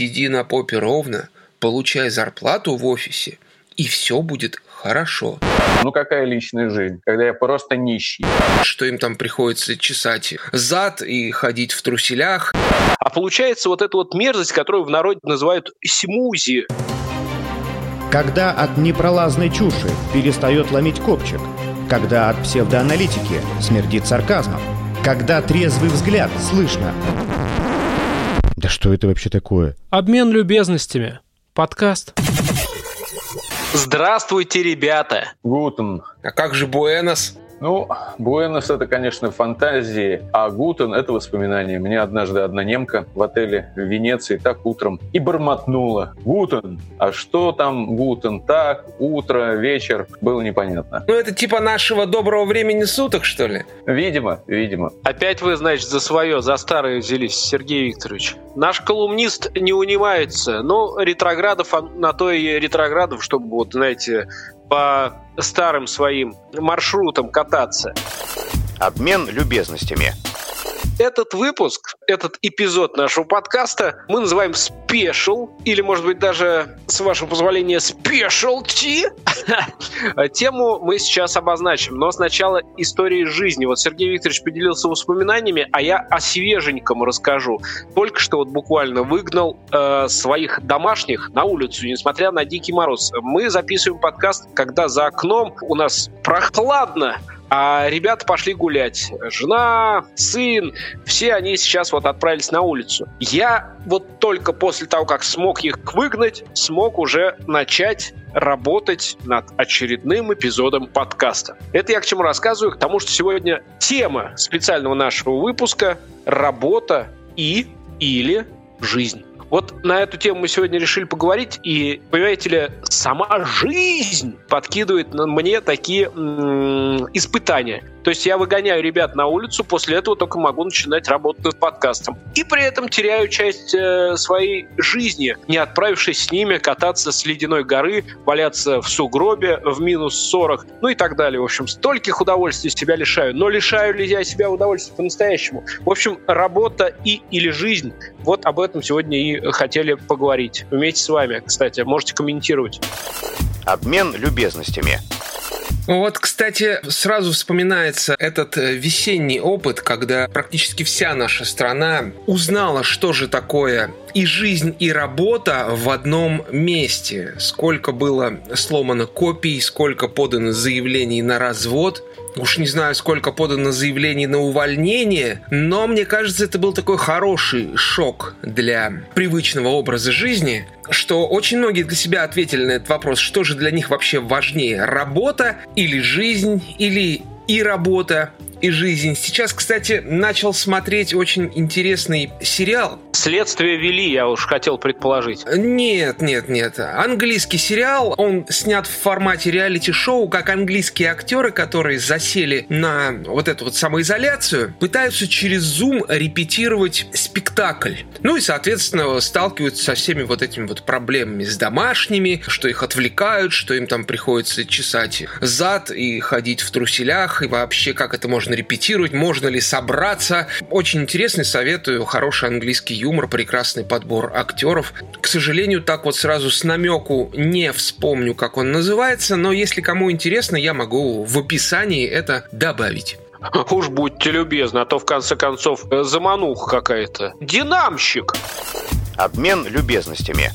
сиди на попе ровно, получай зарплату в офисе, и все будет хорошо. Ну какая личная жизнь, когда я просто нищий. Что им там приходится чесать зад и ходить в труселях. А получается вот эта вот мерзость, которую в народе называют смузи. Когда от непролазной чуши перестает ломить копчик. Когда от псевдоаналитики смердит сарказмом. Когда трезвый взгляд слышно. Да что это вообще такое? Обмен любезностями. Подкаст. Здравствуйте, ребята! Guten. А как же Buenos? Ну, Buenos это, конечно, фантазии, а Guten это воспоминания. Мне однажды одна немка в отеле в Венеции так утром и бормотнула. Guten. А что там Guten? Так, утро, вечер. Было непонятно. Ну это типа нашего доброго времени суток, что ли? Видимо, видимо. Опять вы, значит, за свое, за старое взялись, Сергей Викторович. Наш колумнист не унимается, но ретроградов а на то и ретроградов, чтобы, вот, знаете, по старым своим маршрутам кататься. Обмен любезностями. Этот выпуск, этот эпизод нашего подкаста мы называем спешл, или, может быть, даже, с вашего позволения, спешалти. Тему мы сейчас обозначим, но сначала истории жизни. Вот Сергей Викторович поделился воспоминаниями, а я о свеженьком расскажу. Только что вот буквально выгнал э, своих домашних на улицу, несмотря на дикий мороз. Мы записываем подкаст, когда за окном у нас прохладно, а ребята пошли гулять. Жена, сын, все они сейчас вот отправились на улицу. Я вот только после того, как смог их выгнать, смог уже начать работать над очередным эпизодом подкаста. Это я к чему рассказываю? К тому, что сегодня тема специального нашего выпуска – работа и или жизнь. Вот на эту тему мы сегодня решили поговорить, и, понимаете ли, сама жизнь подкидывает мне такие м- испытания. То есть я выгоняю ребят на улицу, после этого только могу начинать работать над подкастом. И при этом теряю часть э, своей жизни, не отправившись с ними кататься с ледяной горы, валяться в сугробе в минус 40, ну и так далее. В общем, стольких удовольствий себя лишаю. Но лишаю ли я себя удовольствия по-настоящему? В общем, работа и или жизнь. Вот об этом сегодня и хотели поговорить. Вместе с вами, кстати, можете комментировать. Обмен любезностями. Вот, кстати, сразу вспоминается этот э, весенний опыт, когда практически вся наша страна узнала, что же такое и жизнь, и работа в одном месте. Сколько было сломано копий, сколько подано заявлений на развод. Уж не знаю, сколько подано заявлений на увольнение, но мне кажется, это был такой хороший шок для привычного образа жизни, что очень многие для себя ответили на этот вопрос, что же для них вообще важнее, работа или жизнь, или и работа, и жизнь. Сейчас, кстати, начал смотреть очень интересный сериал. Следствие вели, я уж хотел предположить. Нет, нет, нет. Английский сериал, он снят в формате реалити-шоу, как английские актеры, которые засели на вот эту вот самоизоляцию, пытаются через Zoom репетировать спектакль. Ну и, соответственно, сталкиваются со всеми вот этими вот проблемами с домашними, что их отвлекают, что им там приходится чесать зад и ходить в труселях, и вообще как это можно репетировать, можно ли собраться. Очень интересный, советую, хороший английский юмор, прекрасный подбор актеров. К сожалению, так вот сразу с намеку не вспомню, как он называется, но если кому интересно, я могу в описании это добавить. Уж будьте любезны, а то в конце концов замануха какая-то. Динамщик! Обмен любезностями.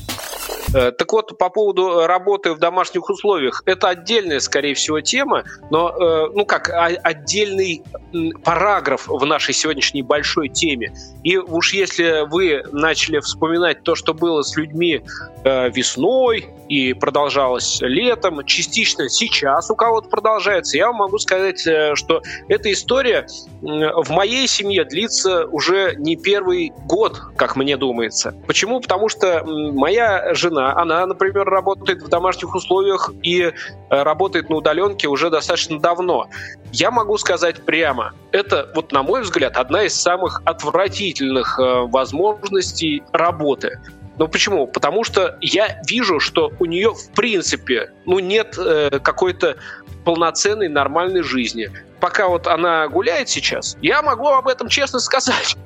Э, так вот, по поводу работы в домашних условиях, это отдельная, скорее всего, тема, но, э, ну как, отдельный параграф в нашей сегодняшней большой теме. И уж если вы начали вспоминать то, что было с людьми э, весной и продолжалось летом, частично сейчас у кого-то продолжается, я вам могу сказать, что эта история в моей семье длится уже не первый год, как мне думается. Почему? Потому что моя жена она, например, работает в домашних условиях и э, работает на удаленке уже достаточно давно. Я могу сказать прямо, это, вот на мой взгляд, одна из самых отвратительных э, возможностей работы. Ну почему? Потому что я вижу, что у нее в принципе ну, нет э, какой-то полноценной нормальной жизни. Пока вот она гуляет сейчас, я могу об этом честно сказать.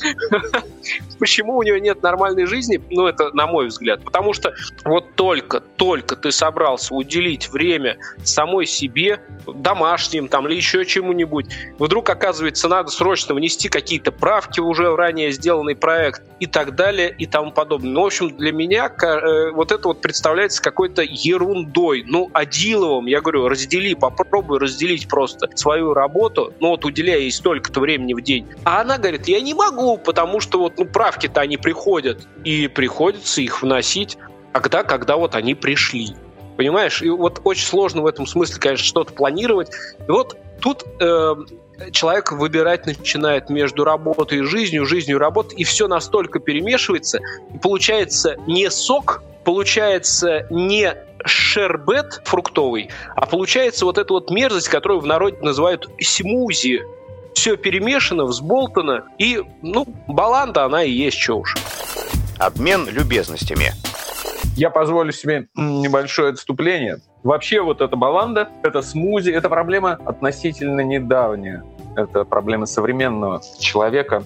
Почему у нее нет нормальной жизни? Ну, это на мой взгляд. Потому что вот только, только ты собрался уделить время самой себе, домашним там или еще чему-нибудь, вдруг, оказывается, надо срочно внести какие-то правки в уже ранее сделанный проект и так далее и тому подобное. Ну, в общем, для меня э, вот это вот представляется какой-то ерундой. Ну, Адиловым, я говорю, раздели, попробуй разделить просто свою работу, ну вот уделяя ей столько-то времени в день. А она говорит, я не могу, потому что вот ну, правки-то они приходят, и приходится их вносить тогда, когда вот они пришли. Понимаешь? И вот очень сложно в этом смысле, конечно, что-то планировать. И вот тут э, человек выбирать начинает между работой и жизнью, жизнью и работой, и все настолько перемешивается, и получается не сок, получается не шербет фруктовый, а получается вот эта вот мерзость, которую в народе называют смузи. Все перемешано, взболтано, и, ну, баланда она и есть, что уж. Обмен любезностями. Я позволю себе небольшое отступление. Вообще вот эта баланда, это смузи, это проблема относительно недавняя. Это проблема современного человека,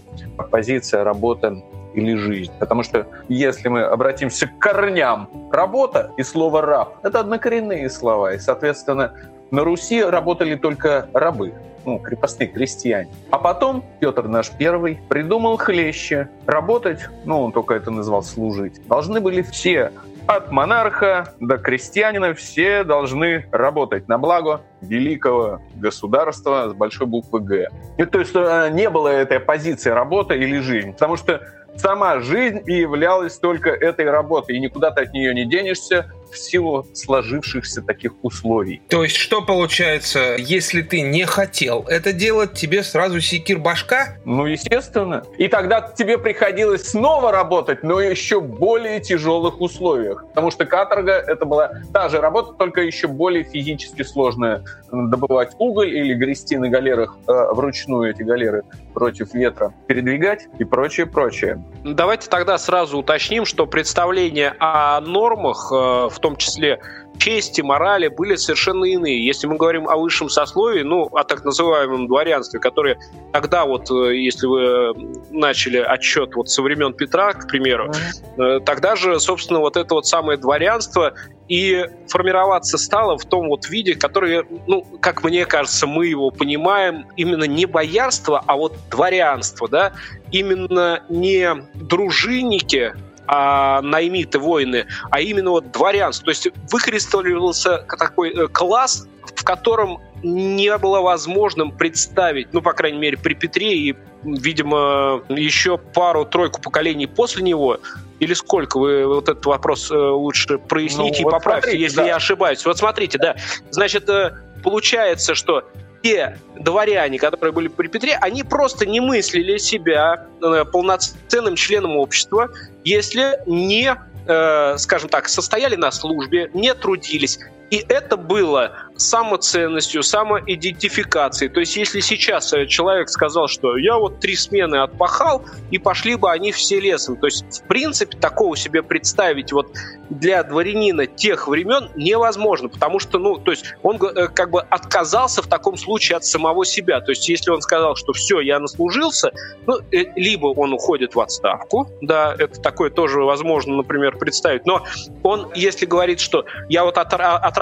позиция, работа или жизнь. Потому что если мы обратимся к корням, работа и слово «раб» — это однокоренные слова. И, соответственно, на Руси работали только рабы, ну, крепостные крестьяне. А потом Петр наш первый придумал хлеще. Работать, ну, он только это назвал служить, должны были все от монарха до крестьянина все должны работать на благо великого государства с большой буквы «Г». И то есть э, не было этой позиции работа или жизнь, потому что сама жизнь и являлась только этой работой, и никуда ты от нее не денешься, в силу сложившихся таких условий. То есть что получается, если ты не хотел это делать, тебе сразу секир башка? Ну, естественно. И тогда тебе приходилось снова работать, но еще более тяжелых условиях. Потому что каторга — это была та же работа, только еще более физически сложная. Добывать уголь или грести на галерах э, вручную эти галеры против ветра, передвигать и прочее, прочее. Давайте тогда сразу уточним, что представление о нормах э, в том числе чести, морали были совершенно иные. Если мы говорим о высшем сословии, ну, о так называемом дворянстве, которое тогда вот, э, если вы начали отчет вот со времен Петра, к примеру, mm-hmm. тогда же, собственно, вот это вот самое дворянство и формироваться стало в том вот виде, который, ну, как мне кажется, мы его понимаем, именно не боярство, а вот дворянство, да, именно не дружинники, а, наймиты, воины, а именно вот дворянство. То есть выкристаллировался такой э, класс, в котором не было возможным представить, ну, по крайней мере, при Петре и, видимо, еще пару-тройку поколений после него, или сколько? Вы вот этот вопрос э, лучше проясните ну, и вот поправьте, смотрите, если да. я ошибаюсь. Вот смотрите, да. Значит, э, получается, что те дворяне, которые были при Петре, они просто не мыслили себя э, полноценным членом общества, если не, э, скажем так, состояли на службе, не трудились. И это было самоценностью, самоидентификацией. То есть если сейчас э, человек сказал, что я вот три смены отпахал, и пошли бы они все лесом. То есть, в принципе, такого себе представить вот для дворянина тех времен невозможно, потому что, ну, то есть он э, как бы отказался в таком случае от самого себя. То есть если он сказал, что все, я наслужился, ну, э, либо он уходит в отставку, да, это такое тоже возможно, например, представить, но он, если говорит, что я вот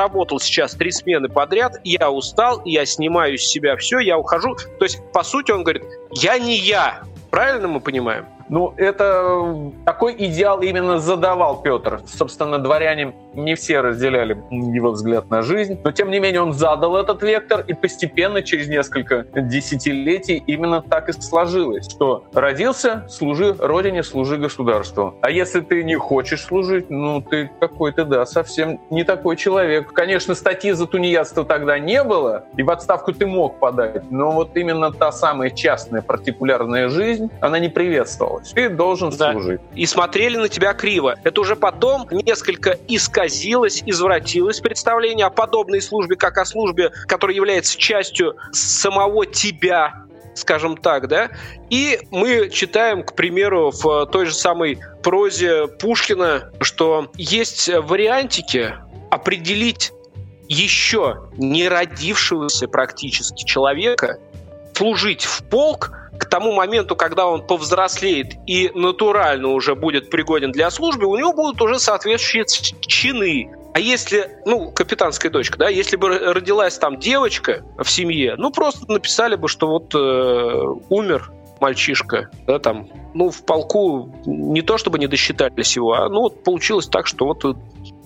отработал сейчас три смены подряд, я устал, я снимаю с себя все, я ухожу. То есть, по сути, он говорит, я не я. Правильно мы понимаем? Ну, это такой идеал именно задавал Петр. Собственно, дворяне не все разделяли его взгляд на жизнь, но тем не менее он задал этот вектор, и постепенно, через несколько десятилетий, именно так и сложилось, что родился, служи родине, служи государству. А если ты не хочешь служить, ну, ты какой-то, да, совсем не такой человек. Конечно, статьи за тунеядство тогда не было, и в отставку ты мог подать, но вот именно та самая частная партикулярная жизнь, она не приветствовалась делать. Ты должен да. служить. И смотрели на тебя криво. Это уже потом несколько исказилось, извратилось представление о подобной службе, как о службе, которая является частью самого тебя, скажем так, да. И мы читаем, к примеру, в той же самой прозе Пушкина, что есть вариантики определить еще не родившегося практически человека, служить в полк к тому моменту, когда он повзрослеет и натурально уже будет пригоден для службы, у него будут уже соответствующие чины. А если, ну, капитанская дочка, да, если бы родилась там девочка в семье, ну, просто написали бы, что вот э, умер мальчишка, да, там, ну, в полку не то чтобы не досчитались его, а ну, вот получилось так, что вот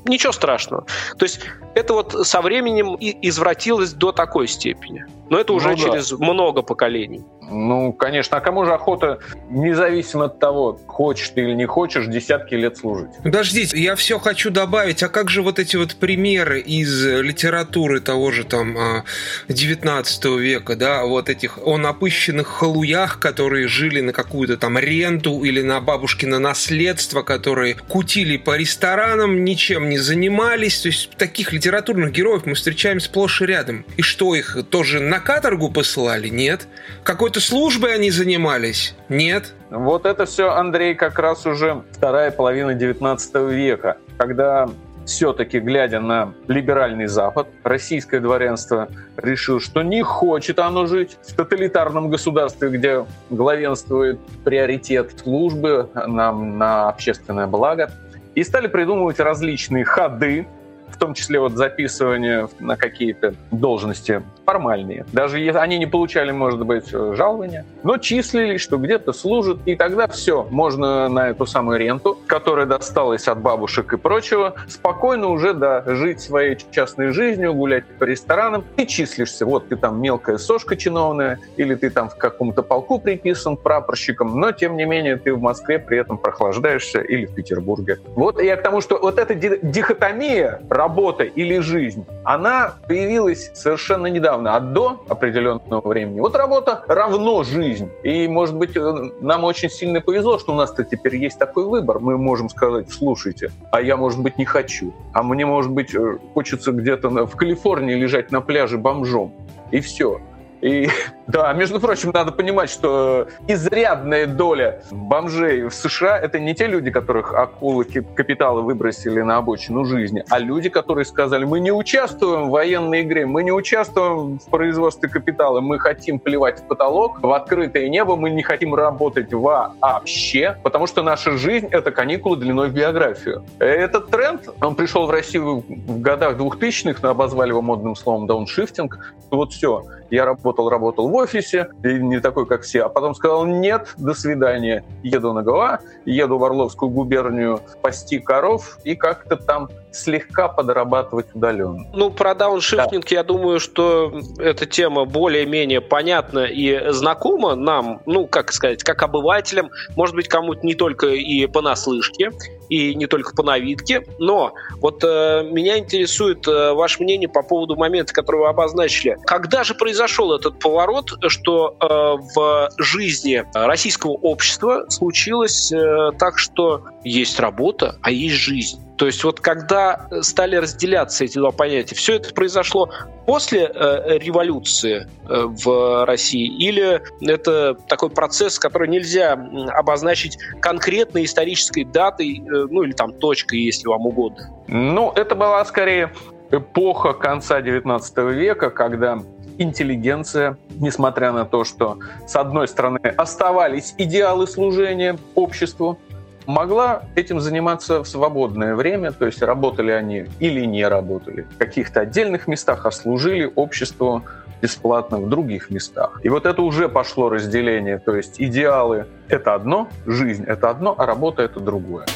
ничего страшного. То есть это вот со временем извратилось до такой степени. Но это уже ну, да. через много поколений. Ну, конечно. А кому же охота, независимо от того, хочешь ты или не хочешь, десятки лет служить? Подождите, я все хочу добавить. А как же вот эти вот примеры из литературы того же там 19 а, века, да, вот этих о напыщенных халуях, которые жили на какую-то там ренту или на бабушкино наследство, которые кутили по ресторанам, ничем не занимались. То есть таких литературных героев мы встречаем сплошь и рядом. И что, их тоже на каторгу посылали? Нет. Какой-то службой они занимались? Нет. Вот это все, Андрей, как раз уже вторая половина 19 века, когда все-таки, глядя на либеральный Запад, российское дворянство решило, что не хочет оно жить в тоталитарном государстве, где главенствует приоритет службы нам на общественное благо, и стали придумывать различные ходы, в том числе вот записывание на какие-то должности формальные. Даже они не получали, может быть, жалования, но числились, что где-то служат, и тогда все, можно на эту самую ренту, которая досталась от бабушек и прочего, спокойно уже, да, жить своей частной жизнью, гулять по ресторанам. Ты числишься, вот ты там мелкая сошка чиновная, или ты там в каком-то полку приписан прапорщиком, но, тем не менее, ты в Москве при этом прохлаждаешься или в Петербурге. Вот я к тому, что вот эта дихотомия работа или жизнь, она появилась совершенно недавно, а до определенного времени. Вот работа равно жизнь. И, может быть, э, нам очень сильно повезло, что у нас-то теперь есть такой выбор. Мы можем сказать, слушайте, а я, может быть, не хочу. А мне, может быть, э, хочется где-то в Калифорнии лежать на пляже бомжом. И все. И да, между прочим, надо понимать, что изрядная доля бомжей в США — это не те люди, которых акулы капитала выбросили на обочину жизни, а люди, которые сказали, мы не участвуем в военной игре, мы не участвуем в производстве капитала, мы хотим плевать в потолок, в открытое небо, мы не хотим работать вообще, потому что наша жизнь — это каникулы длиной в биографию. Этот тренд, он пришел в Россию в годах 2000-х, обозвали его модным словом дауншифтинг, вот все, я работал, работал в офисе, не такой, как все, а потом сказал, нет, до свидания, еду на Гоа, еду в Орловскую губернию пасти коров и как-то там слегка подрабатывать удаленно. Ну, про дауншифтинг, да. я думаю, что эта тема более-менее понятна и знакома нам, ну, как сказать, как обывателям, может быть, кому-то не только и понаслышке, и не только по навидке, но вот э, меня интересует э, ваше мнение по поводу момента, который вы обозначили. Когда же произошел этот поворот, что э, в жизни российского общества случилось э, так, что есть работа, а есть жизнь? То есть вот когда стали разделяться эти два понятия, все это произошло после э, революции э, в России или это такой процесс, который нельзя обозначить конкретной исторической датой, э, ну или там точкой, если вам угодно? Ну, это была скорее эпоха конца XIX века, когда интеллигенция, несмотря на то, что с одной стороны оставались идеалы служения обществу, могла этим заниматься в свободное время, то есть работали они или не работали в каких-то отдельных местах, а служили обществу бесплатно в других местах. И вот это уже пошло разделение, то есть идеалы — это одно, жизнь — это одно, а работа — это другое.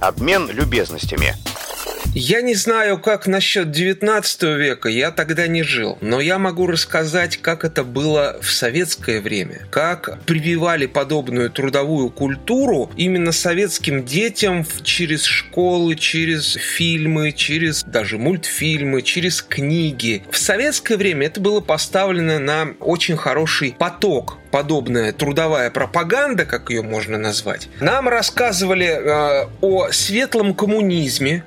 Обмен любезностями — я не знаю, как насчет 19 века, я тогда не жил, но я могу рассказать, как это было в советское время, как прививали подобную трудовую культуру именно советским детям через школы, через фильмы, через даже мультфильмы, через книги. В советское время это было поставлено на очень хороший поток. Подобная трудовая пропаганда, как ее можно назвать, нам рассказывали э, о светлом коммунизме,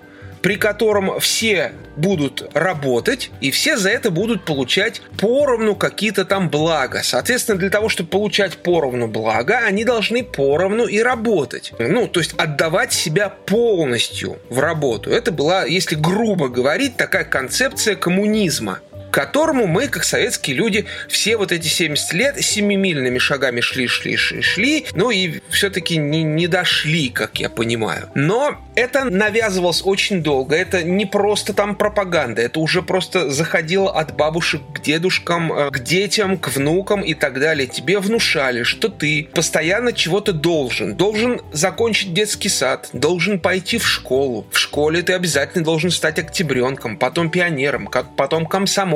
при котором все будут работать, и все за это будут получать поровну какие-то там блага. Соответственно, для того, чтобы получать поровну блага, они должны поровну и работать. Ну, то есть отдавать себя полностью в работу. Это была, если грубо говорить, такая концепция коммунизма. Которому мы, как советские люди, все вот эти 70 лет семимильными шагами шли, шли, шли, шли, ну и все-таки не, не дошли, как я понимаю. Но это навязывалось очень долго, это не просто там пропаганда, это уже просто заходило от бабушек к дедушкам, э, к детям, к внукам и так далее. Тебе внушали, что ты постоянно чего-то должен. Должен закончить детский сад, должен пойти в школу. В школе ты обязательно должен стать октябренком, потом пионером, потом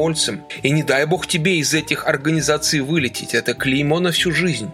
комсомольцем. И не дай бог тебе из этих организаций вылететь. Это клеймо на всю жизнь.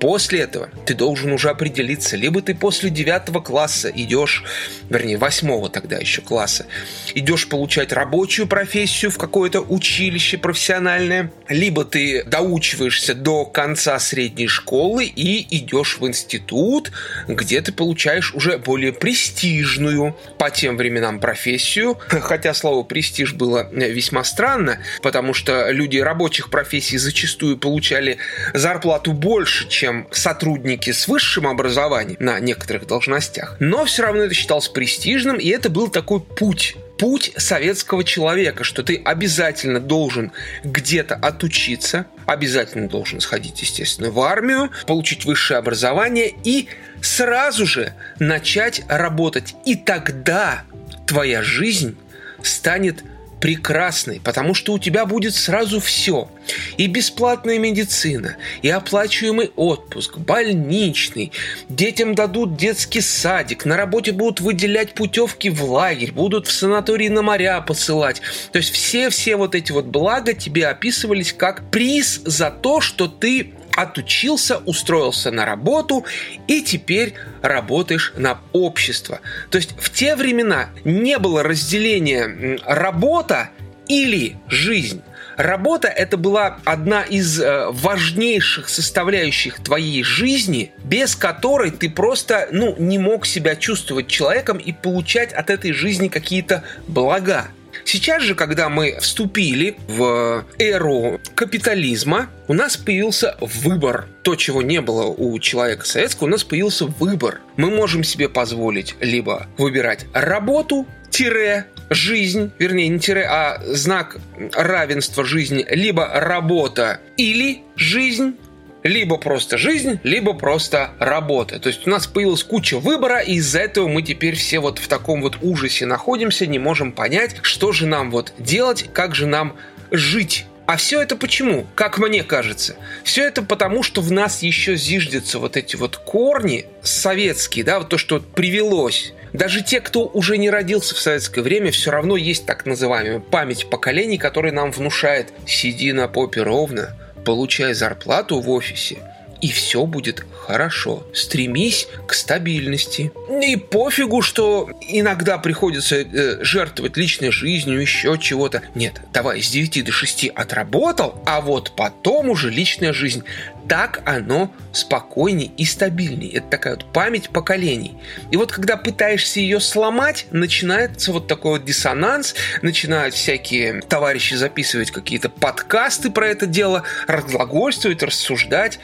После этого ты должен уже определиться. Либо ты после девятого класса идешь, вернее, восьмого тогда еще класса, идешь получать рабочую профессию в какое-то училище профессиональное, либо ты доучиваешься до конца средней школы и идешь в институт, где ты получаешь уже более престижную по тем временам профессию, хотя слово «престиж» было весьма странно, потому что люди рабочих профессий зачастую получали зарплату больше, чем сотрудники с высшим образованием на некоторых должностях. Но все равно это считалось престижным, и это был такой путь путь советского человека, что ты обязательно должен где-то отучиться, обязательно должен сходить, естественно, в армию, получить высшее образование и сразу же начать работать. И тогда твоя жизнь станет прекрасной, потому что у тебя будет сразу все. И бесплатная медицина, и оплачиваемый отпуск, больничный, детям дадут детский садик, на работе будут выделять путевки в лагерь, будут в санатории на моря посылать. То есть все-все вот эти вот блага тебе описывались как приз за то, что ты отучился, устроился на работу и теперь работаешь на общество. То есть в те времена не было разделения работа или жизнь. Работа это была одна из э, важнейших составляющих твоей жизни, без которой ты просто ну, не мог себя чувствовать человеком и получать от этой жизни какие-то блага. Сейчас же, когда мы вступили в эру капитализма, у нас появился выбор. То, чего не было у человека советского, у нас появился выбор. Мы можем себе позволить либо выбирать работу, тире, жизнь, вернее, не тире, а знак равенства жизни, либо работа или жизнь, либо просто жизнь, либо просто работа. То есть у нас появилась куча выбора, и из-за этого мы теперь все вот в таком вот ужасе находимся, не можем понять, что же нам вот делать, как же нам жить. А все это почему? Как мне кажется. Все это потому, что в нас еще зиждятся вот эти вот корни советские, да, вот то, что вот привелось. Даже те, кто уже не родился в советское время, все равно есть так называемая память поколений, которая нам внушает «сиди на попе ровно, получай зарплату в офисе, и все будет хорошо. Стремись к стабильности. И пофигу, что иногда приходится э, жертвовать личной жизнью, еще чего-то. Нет, давай с 9 до 6 отработал, а вот потом уже личная жизнь так оно спокойней и стабильней. Это такая вот память поколений. И вот когда пытаешься ее сломать, начинается вот такой вот диссонанс, начинают всякие товарищи записывать какие-то подкасты про это дело, разглагольствовать, рассуждать.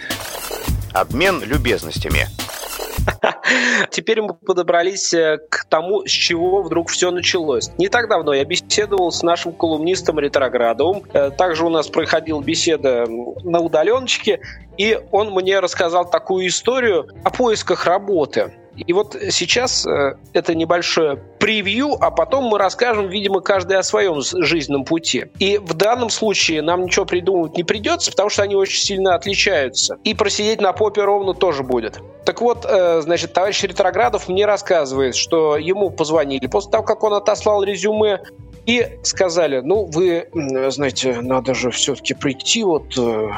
Обмен любезностями. Теперь мы подобрались э, к тому, с чего вдруг все началось. Не так давно я беседовал с нашим колумнистом Ретроградовым. Э, также у нас проходила беседа на удаленочке, и он мне рассказал такую историю о поисках работы. И вот сейчас э, это небольшое превью, а потом мы расскажем, видимо, каждый о своем жизненном пути. И в данном случае нам ничего придумывать не придется, потому что они очень сильно отличаются. И просидеть на попе ровно тоже будет. Так вот, э, значит, товарищ Ретроградов мне рассказывает, что ему позвонили после того, как он отослал резюме, и сказали, ну, вы, знаете, надо же все-таки прийти вот э,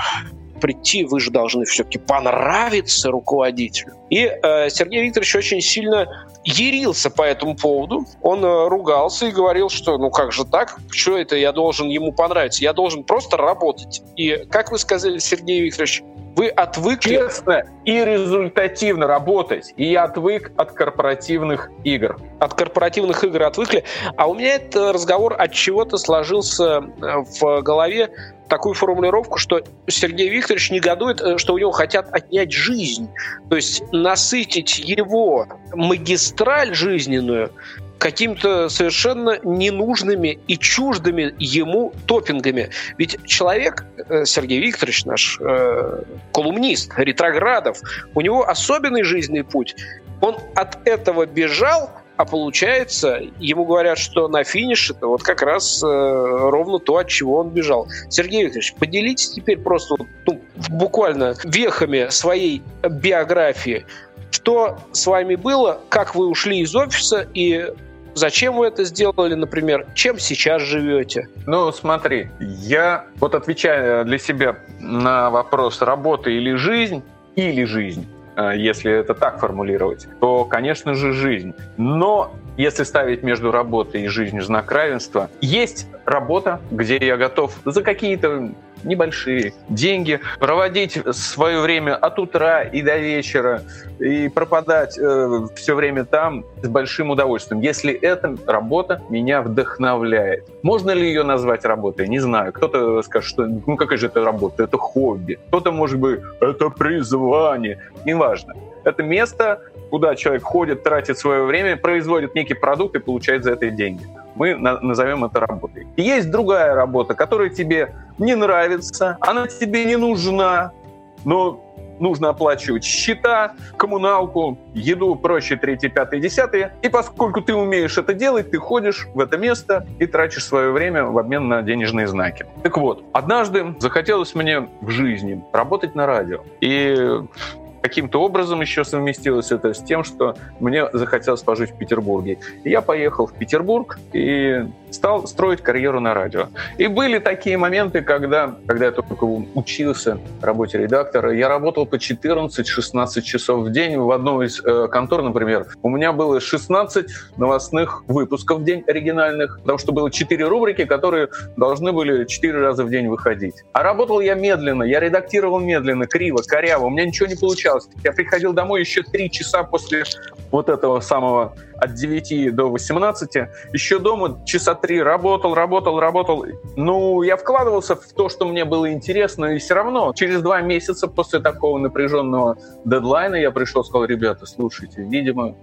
прийти, вы же должны все-таки понравиться руководителю. И э, Сергей Викторович очень сильно ярился по этому поводу. Он э, ругался и говорил, что ну как же так? Что это я должен ему понравиться? Я должен просто работать. И как вы сказали, Сергей Викторович, вы отвыкли... Честно и результативно работать. И я отвык от корпоративных игр. От корпоративных игр отвыкли. А у меня этот разговор от чего-то сложился э, в голове такую формулировку, что Сергей Викторович негодует, э, что у него хотят отнять жизнь. То есть насытить его магистраль жизненную какими-то совершенно ненужными и чуждыми ему топингами. Ведь человек, э, Сергей Викторович, наш э, колумнист, ретроградов, у него особенный жизненный путь. Он от этого бежал, а получается, ему говорят, что на финише это вот как раз э, ровно то, от чего он бежал. Сергей Викторович, поделитесь теперь просто ну, буквально вехами своей биографии. Что с вами было, как вы ушли из офиса и Зачем вы это сделали, например? Чем сейчас живете? Ну, смотри, я вот отвечая для себя на вопрос работа или жизнь, или жизнь, если это так формулировать, то, конечно же, жизнь. Но если ставить между работой и жизнью знак равенства, есть работа, где я готов за какие-то небольшие деньги, проводить свое время от утра и до вечера и пропадать э, все время там с большим удовольствием. Если эта работа меня вдохновляет. Можно ли ее назвать работой? Не знаю. Кто-то скажет, что ну какая же это работа? Это хобби. Кто-то может быть, это призвание. Неважно. Это место, куда человек ходит, тратит свое время, производит некий продукт и получает за это деньги. Мы назовем это работой. Есть другая работа, которая тебе не нравится, она тебе не нужна, но нужно оплачивать счета, коммуналку, еду, прочее, третье, пятое, десятое. И поскольку ты умеешь это делать, ты ходишь в это место и тратишь свое время в обмен на денежные знаки. Так вот, однажды захотелось мне в жизни работать на радио. И каким-то образом еще совместилось это с тем, что мне захотелось пожить в Петербурге. И я поехал в Петербург и стал строить карьеру на радио. И были такие моменты, когда, когда я только учился работе редактора, я работал по 14-16 часов в день в одной из э, контор, например. У меня было 16 новостных выпусков в день оригинальных, потому что было 4 рубрики, которые должны были 4 раза в день выходить. А работал я медленно, я редактировал медленно, криво, коряво, у меня ничего не получалось. Я приходил домой еще 3 часа после вот этого самого от 9 до 18, еще дома часа три работал, работал, работал. Ну, я вкладывался в то, что мне было интересно, и все равно через два месяца после такого напряженного дедлайна я пришел сказал, ребята, слушайте, видимо,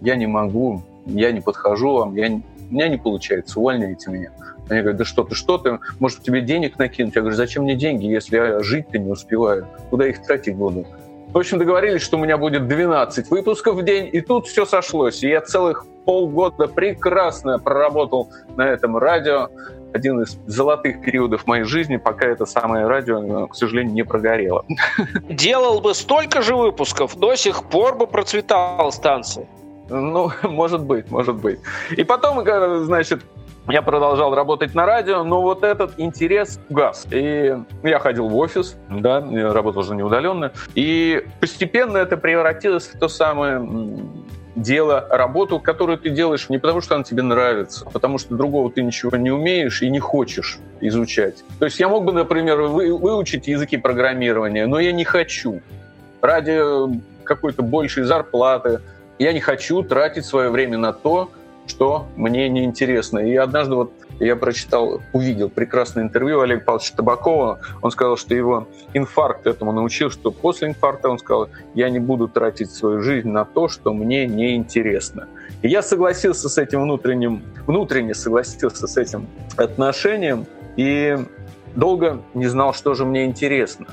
я не могу, я не подхожу вам, я, у меня не получается, увольняйте меня. Они говорят, да что ты, что ты, может, тебе денег накинуть? Я говорю, зачем мне деньги, если я жить-то не успеваю? Куда их тратить буду? В общем, договорились, что у меня будет 12 выпусков в день, и тут все сошлось. И я целых полгода прекрасно проработал на этом радио. Один из золотых периодов моей жизни, пока это самое радио, к сожалению, не прогорело. Делал бы столько же выпусков, до сих пор бы процветала станция. Ну, может быть, может быть. И потом, значит, я продолжал работать на радио, но вот этот интерес газ. И я ходил в офис, да, работал уже не удаленно. И постепенно это превратилось в то самое дело, работу, которую ты делаешь не потому, что она тебе нравится, а потому что другого ты ничего не умеешь и не хочешь изучать. То есть я мог бы, например, вы, выучить языки программирования, но я не хочу. Ради какой-то большей зарплаты я не хочу тратить свое время на то, что мне неинтересно. И однажды вот я прочитал, увидел прекрасное интервью Олега Павловича Табакова. Он сказал, что его инфаркт этому научил, что после инфаркта он сказал, я не буду тратить свою жизнь на то, что мне неинтересно. И я согласился с этим внутренним, внутренне согласился с этим отношением и долго не знал, что же мне интересно.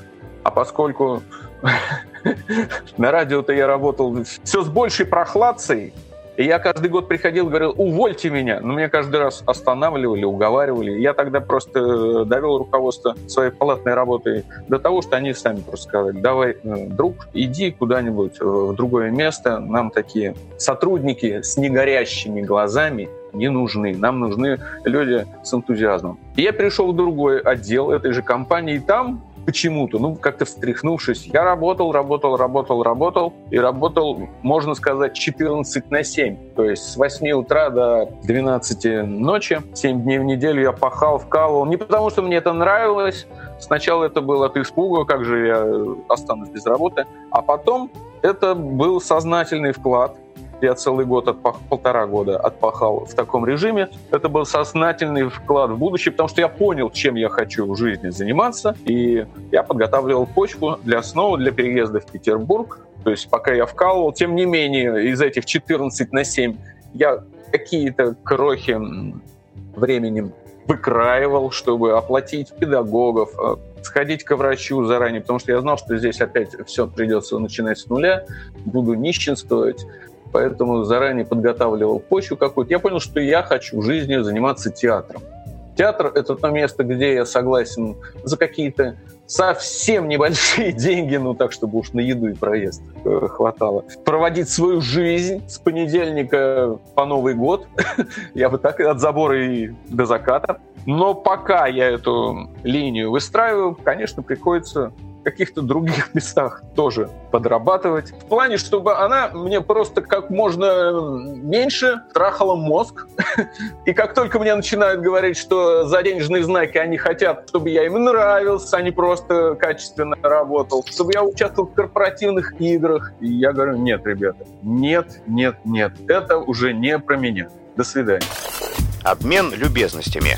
А поскольку на радио-то я работал все с большей прохладцей, и я каждый год приходил говорил, увольте меня. Но меня каждый раз останавливали, уговаривали. Я тогда просто э, довел руководство своей палатной работы до того, что они сами просто сказали, давай, э, друг, иди куда-нибудь э, в другое место. Нам такие сотрудники с негорящими глазами не нужны. Нам нужны люди с энтузиазмом. И я пришел в другой отдел этой же компании, и там почему-то, ну, как-то встряхнувшись, я работал, работал, работал, работал, и работал, можно сказать, 14 на 7. То есть с 8 утра до 12 ночи, 7 дней в неделю я пахал, вкалывал. Не потому, что мне это нравилось, сначала это было от испуга, как же я останусь без работы, а потом это был сознательный вклад, я целый год, отпах, полтора года отпахал в таком режиме. Это был сознательный вклад в будущее, потому что я понял, чем я хочу в жизни заниматься, и я подготавливал почву для снова для переезда в Петербург. То есть пока я вкалывал, тем не менее, из этих 14 на 7 я какие-то крохи временем выкраивал, чтобы оплатить педагогов, э, сходить к врачу заранее, потому что я знал, что здесь опять все придется начинать с нуля, буду нищенствовать, поэтому заранее подготавливал почву какую-то. Я понял, что я хочу в жизни заниматься театром. Театр — это то место, где я согласен за какие-то совсем небольшие деньги, ну так, чтобы уж на еду и проезд э, хватало. Проводить свою жизнь с понедельника по Новый год, я бы так от забора и до заката. Но пока я эту линию выстраиваю, конечно, приходится каких-то других местах тоже подрабатывать. В плане, чтобы она мне просто как можно меньше трахала мозг. И как только мне начинают говорить, что за денежные знаки они хотят, чтобы я им нравился, а не просто качественно работал, чтобы я участвовал в корпоративных играх. И я говорю, нет, ребята, нет, нет, нет, это уже не про меня. До свидания. Обмен любезностями.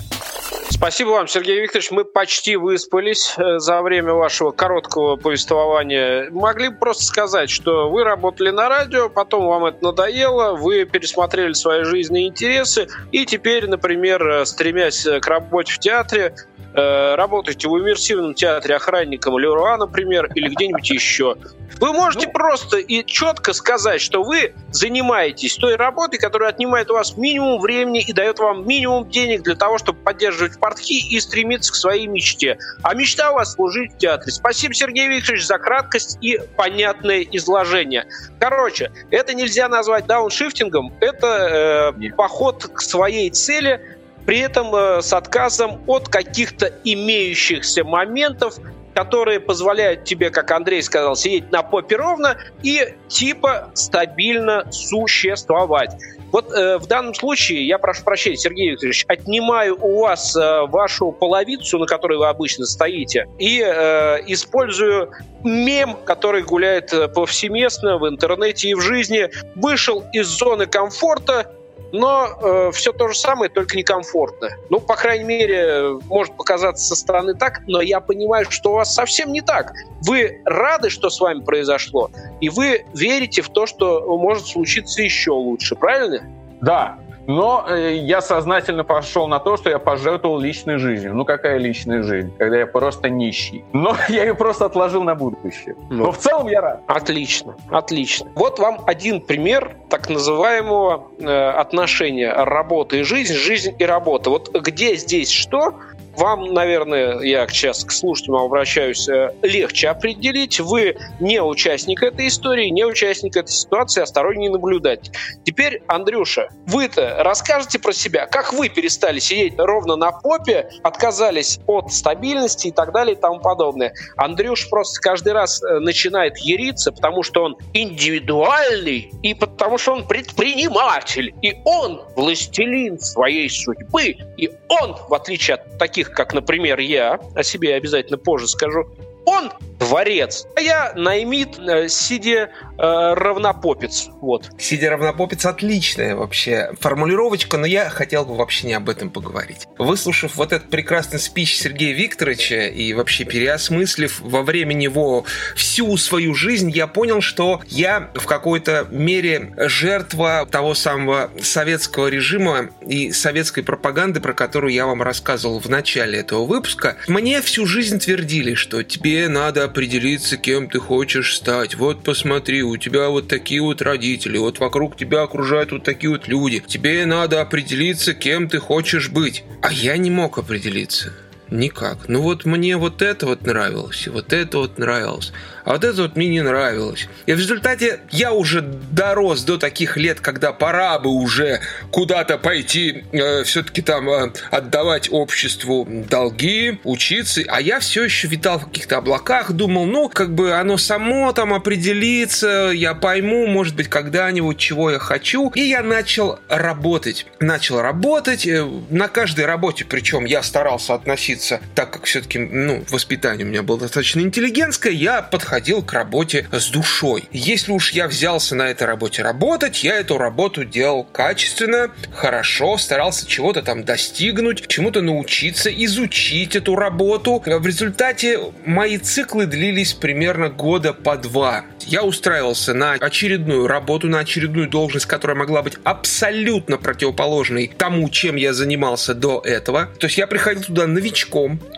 Спасибо вам, Сергей Викторович. Мы почти выспались э, за время вашего короткого повествования. Могли бы просто сказать, что вы работали на радио, потом вам это надоело, вы пересмотрели свои жизненные интересы, и теперь, например, э, стремясь к работе в театре, э, работаете в иммерсивном театре охранником Леруа, например, или где-нибудь еще. Вы можете ну, просто и четко сказать, что вы занимаетесь той работой, которая отнимает у вас минимум времени и дает вам минимум денег для того, чтобы поддерживать портки и стремиться к своей мечте. А мечта у вас служить в театре. Спасибо, Сергей Викторович, за краткость и понятное изложение. Короче, это нельзя назвать дауншифтингом, это э, поход к своей цели, при этом э, с отказом от каких-то имеющихся моментов, которые позволяют тебе, как Андрей сказал, сидеть на попе ровно и типа стабильно существовать. Вот э, в данном случае, я прошу прощения, Сергей Викторович, отнимаю у вас э, вашу половицу, на которой вы обычно стоите, и э, использую мем, который гуляет э, повсеместно в интернете и в жизни. Вышел из зоны комфорта, но э, все то же самое, только некомфортно. Ну, по крайней мере, может показаться со стороны так, но я понимаю, что у вас совсем не так. Вы рады, что с вами произошло, и вы верите в то, что может случиться еще лучше, правильно? Да, но э, я сознательно пошел на то, что я пожертвовал личной жизнью. Ну какая личная жизнь, когда я просто нищий. Но я ее просто отложил на будущее. Ну, Но в целом я рад. Отлично, отлично. Вот вам один пример так называемого э, отношения работы и жизнь, жизнь и работа. Вот где здесь что, вам, наверное, я сейчас к слушателям обращаюсь, э, легче определить. Вы не участник этой истории, не участник этой ситуации, а сторонний наблюдатель. Теперь, Андрюша, вы-то расскажете про себя, как вы перестали сидеть ровно на попе, отказались от стабильности и так далее и тому подобное. Андрюш просто каждый раз э, начинает яриться, потому что он индивидуальный и потому что он предприниматель, и он властелин своей судьбы, и он, в отличие от таких таких, как, например, я, о себе обязательно позже скажу, он дворец, а я наймит, э, сидя э, равнопопец. Вот. Сидя равнопопец отличная вообще формулировочка, но я хотел бы вообще не об этом поговорить. Выслушав вот этот прекрасный спич Сергея Викторовича и вообще переосмыслив во время него всю свою жизнь, я понял, что я в какой-то мере жертва того самого советского режима и советской пропаганды, про которую я вам рассказывал в начале этого выпуска. Мне всю жизнь твердили, что тебе надо определиться, кем ты хочешь стать. Вот посмотри, у тебя вот такие вот родители, вот вокруг тебя окружают вот такие вот люди. Тебе надо определиться, кем ты хочешь быть. А я не мог определиться. Никак. Ну вот мне вот это вот нравилось, и вот это вот нравилось а вот это вот мне не нравилось. И в результате я уже дорос до таких лет, когда пора бы уже куда-то пойти, э, все-таки там э, отдавать обществу долги, учиться, а я все еще витал в каких-то облаках, думал, ну, как бы оно само там определится, я пойму, может быть, когда-нибудь, чего я хочу. И я начал работать. Начал работать. Э, на каждой работе, причем я старался относиться учиться, так как все-таки, ну, воспитание у меня было достаточно интеллигентское, я подходил к работе с душой. Если уж я взялся на этой работе работать, я эту работу делал качественно, хорошо, старался чего-то там достигнуть, чему-то научиться, изучить эту работу. В результате мои циклы длились примерно года по два. Я устраивался на очередную работу, на очередную должность, которая могла быть абсолютно противоположной тому, чем я занимался до этого. То есть я приходил туда новичком,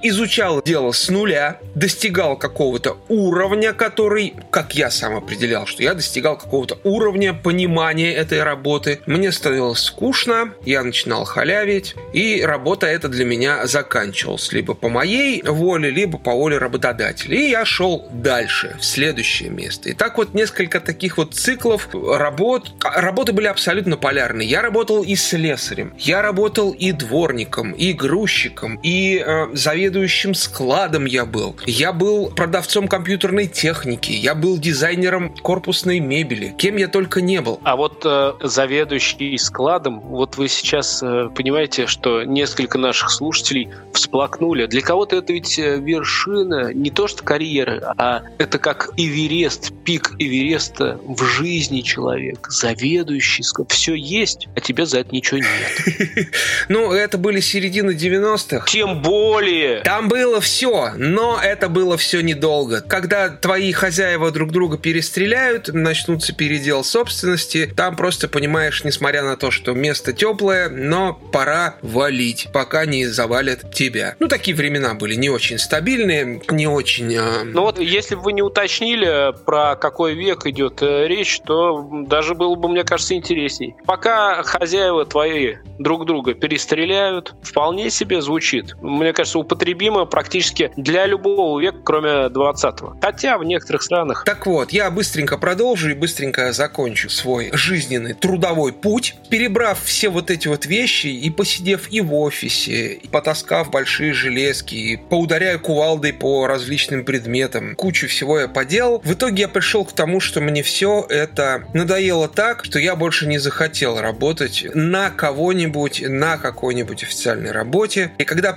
изучал дело с нуля, достигал какого-то уровня, который, как я сам определял, что я достигал какого-то уровня понимания этой работы. Мне становилось скучно, я начинал халявить, и работа эта для меня заканчивалась либо по моей воле, либо по воле работодателя. И я шел дальше, в следующее место. И так вот несколько таких вот циклов работ. Работы были абсолютно полярные. Я работал и слесарем, я работал и дворником, и грузчиком, и э, заведующим складом я был. Я был продавцом компьютерной техники, я был дизайнером корпусной мебели. Кем я только не был. А вот э, заведующий складом, вот вы сейчас э, понимаете, что несколько наших слушателей всплакнули. Для кого-то это ведь э, вершина не то что карьеры, а это как Эверест, пик Эвереста в жизни человека, заведующий склад. Все есть, а тебе за это ничего нет. Ну, это были середины 90-х. Тем более. Там было все, но это было все недолго. Когда твои хозяева друг друга перестреляют, начнутся передел собственности, там просто понимаешь, несмотря на то, что место теплое, но пора валить, пока не завалят тебя. Ну, такие времена были не очень стабильные, не очень... Э... Ну вот, если бы вы не уточнили, про какой век идет э, речь, то даже было бы, мне кажется, интересней. Пока хозяева твои друг друга перестреляют, вполне себе звучит. Мне кажется, употребимо практически для любого века, кроме 20-го. Хотя в некоторых странах... Так вот, я быстренько продолжу и быстренько закончу свой жизненный трудовой путь, перебрав все вот эти вот вещи и посидев и в офисе, и потаскав большие железки, и поударяя кувалдой по различным предметам, кучу всего я поделал. В итоге я пришел к тому, что мне все это надоело так, что я больше не захотел работать на кого-нибудь, на какой-нибудь официальной работе. И когда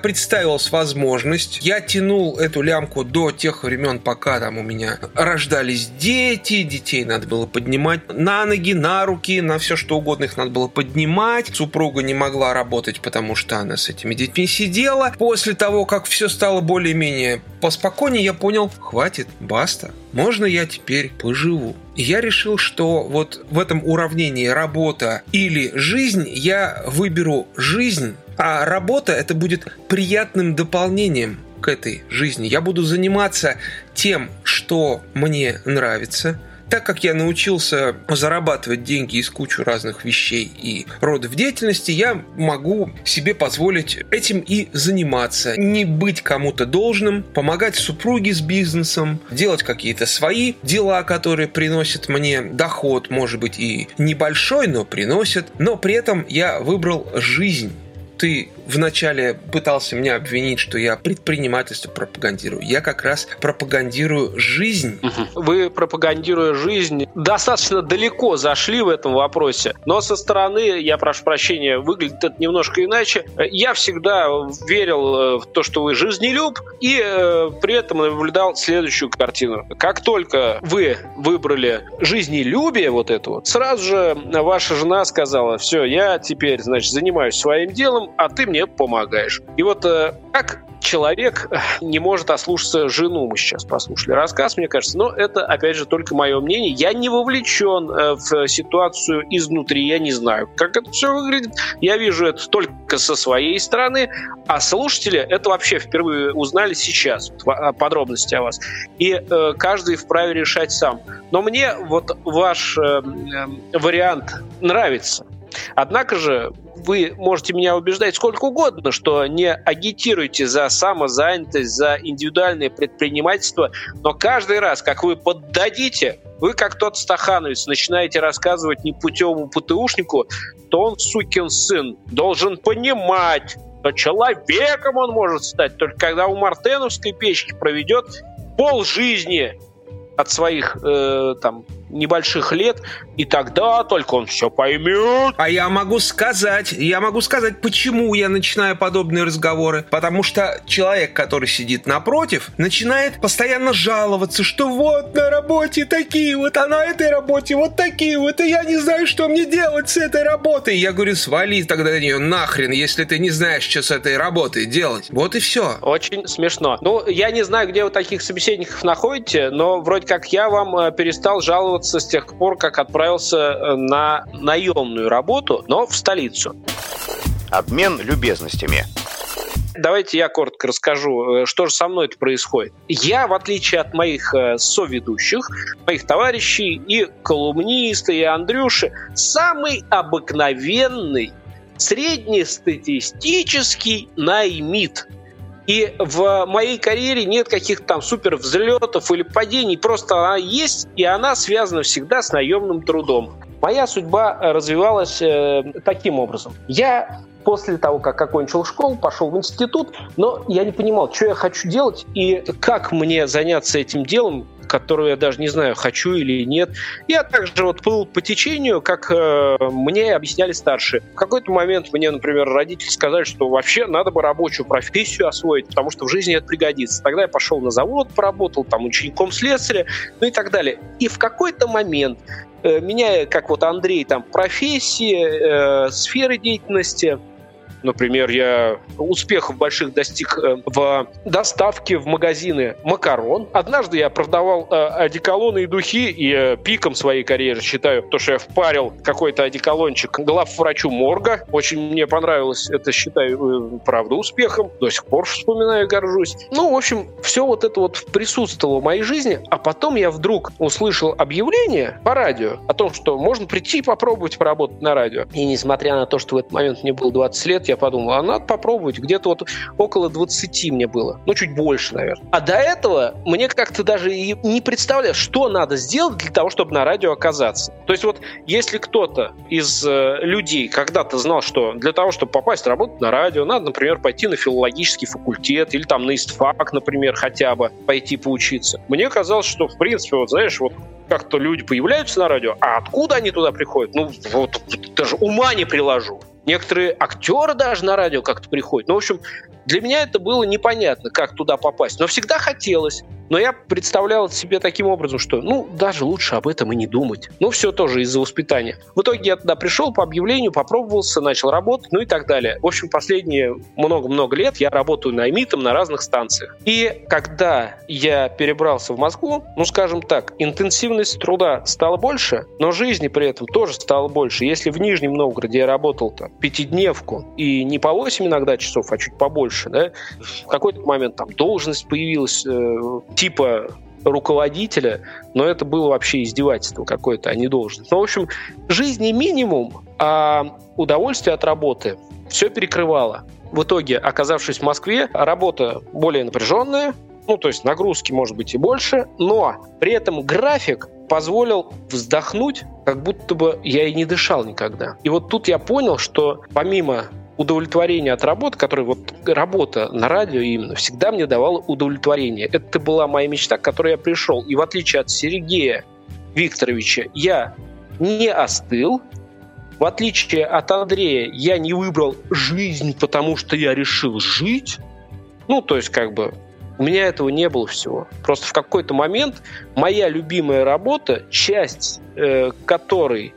представилась возможность, я тянул эту лямку до тех времен, пока там у меня рождались дети, детей надо было поднимать на ноги, на руки, на все что угодно их надо было поднимать. Супруга не могла работать, потому что она с этими детьми сидела. После того, как все стало более-менее поспокойнее, я понял, хватит, баста. Можно я теперь поживу? И я решил, что вот в этом уравнении работа или жизнь я выберу жизнь, а работа это будет приятным дополнением к этой жизни. Я буду заниматься тем, что мне нравится – так как я научился зарабатывать деньги из кучи разных вещей и родов деятельности, я могу себе позволить этим и заниматься. Не быть кому-то должным, помогать супруге с бизнесом, делать какие-то свои дела, которые приносят мне доход, может быть и небольшой, но приносят. Но при этом я выбрал жизнь ты вначале пытался меня обвинить, что я предпринимательство пропагандирую. Я как раз пропагандирую жизнь. Вы, пропагандируя жизнь, достаточно далеко зашли в этом вопросе. Но со стороны, я прошу прощения, выглядит это немножко иначе. Я всегда верил э, в то, что вы жизнелюб, и э, при этом наблюдал следующую картину. Как только вы выбрали жизнелюбие вот это вот, сразу же ваша жена сказала, все, я теперь, значит, занимаюсь своим делом, а ты мне помогаешь. И вот э, как человек э, не может ослушаться жену, мы сейчас послушали рассказ, мне кажется, но это, опять же, только мое мнение. Я не вовлечен э, в ситуацию изнутри, я не знаю, как это все выглядит. Я вижу это только со своей стороны, а слушатели это вообще впервые узнали сейчас, подробности о вас. И э, каждый вправе решать сам. Но мне вот ваш вариант нравится. Однако же вы можете меня убеждать сколько угодно, что не агитируйте за самозанятость, за индивидуальное предпринимательство, но каждый раз, как вы поддадите, вы, как тот Стахановец, начинаете рассказывать непутевому ПТУшнику, то он, сукин сын, должен понимать, что человеком он может стать только когда у мартеновской печки проведет пол жизни от своих э, там небольших лет, и тогда только он все поймет. А я могу сказать, я могу сказать, почему я начинаю подобные разговоры. Потому что человек, который сидит напротив, начинает постоянно жаловаться, что вот на работе такие вот, а на этой работе вот такие вот, и я не знаю, что мне делать с этой работой. Я говорю, свали тогда на нее нахрен, если ты не знаешь, что с этой работой делать. Вот и все. Очень смешно. Ну, я не знаю, где вы таких собеседников находите, но вроде как я вам э, перестал жаловаться с тех пор, как отправился э, на наемную работу, но в столицу. Обмен любезностями. Давайте я коротко расскажу, э, что же со мной это происходит. Я, в отличие от моих соведущих, моих товарищей и колумниста, и Андрюши, самый обыкновенный среднестатистический наймит – и в моей карьере нет каких-то там супер взлетов или падений, просто она есть, и она связана всегда с наемным трудом. Моя судьба развивалась э, таким образом. Я после того, как окончил школу, пошел в институт, но я не понимал, что я хочу делать и как мне заняться этим делом, которую я даже не знаю, хочу или нет. Я также вот плыл по течению, как э, мне объясняли старшие. В какой-то момент мне, например, родители сказали, что вообще надо бы рабочую профессию освоить, потому что в жизни это пригодится. Тогда я пошел на завод, поработал там учеником слесаря, ну и так далее. И в какой-то момент э, меня, как вот Андрей, там профессии, э, сферы деятельности – Например, я успехов больших достиг э, в доставке в магазины макарон. Однажды я продавал э, одеколоны и духи, и э, пиком своей карьеры считаю, то, что я впарил какой-то одеколончик главврачу морга. Очень мне понравилось, это считаю, правда, успехом. До сих пор вспоминаю горжусь. Ну, в общем, все вот это вот присутствовало в моей жизни, а потом я вдруг услышал объявление по радио о том, что можно прийти и попробовать поработать на радио. И несмотря на то, что в этот момент мне было 20 лет, я подумал, а надо попробовать. Где-то вот около 20 мне было. Ну, чуть больше, наверное. А до этого мне как-то даже и не представляю, что надо сделать для того, чтобы на радио оказаться. То есть вот если кто-то из э, людей когда-то знал, что для того, чтобы попасть работать на радио, надо, например, пойти на филологический факультет или там на истфак, например, хотя бы пойти поучиться. Мне казалось, что, в принципе, вот знаешь, вот как-то люди появляются на радио, а откуда они туда приходят? Ну, вот даже ума не приложу. Некоторые актеры даже на радио как-то приходят. Ну, в общем, для меня это было непонятно, как туда попасть. Но всегда хотелось. Но я представлял себе таким образом, что, ну, даже лучше об этом и не думать. Ну, все тоже из-за воспитания. В итоге я туда пришел по объявлению, попробовался, начал работать, ну и так далее. В общем, последние много-много лет я работаю наймитом на разных станциях. И когда я перебрался в Москву, ну, скажем так, интенсивность труда стала больше, но жизни при этом тоже стало больше. Если в Нижнем Новгороде я работал-то пятидневку и не по 8 иногда часов, а чуть побольше, да, в какой-то момент там должность появилась, э, типа руководителя, но это было вообще издевательство какое-то, а не должность. Ну, в общем, жизни минимум, а удовольствие от работы все перекрывало. В итоге, оказавшись в Москве, работа более напряженная, ну, то есть нагрузки, может быть, и больше, но при этом график позволил вздохнуть, как будто бы я и не дышал никогда. И вот тут я понял, что помимо удовлетворение от работы, которая вот работа на радио именно всегда мне давала удовлетворение. Это была моя мечта, к которой я пришел. И в отличие от Сергея Викторовича, я не остыл. В отличие от Андрея, я не выбрал жизнь, потому что я решил жить. Ну, то есть, как бы, у меня этого не было всего. Просто в какой-то момент моя любимая работа, часть э, которой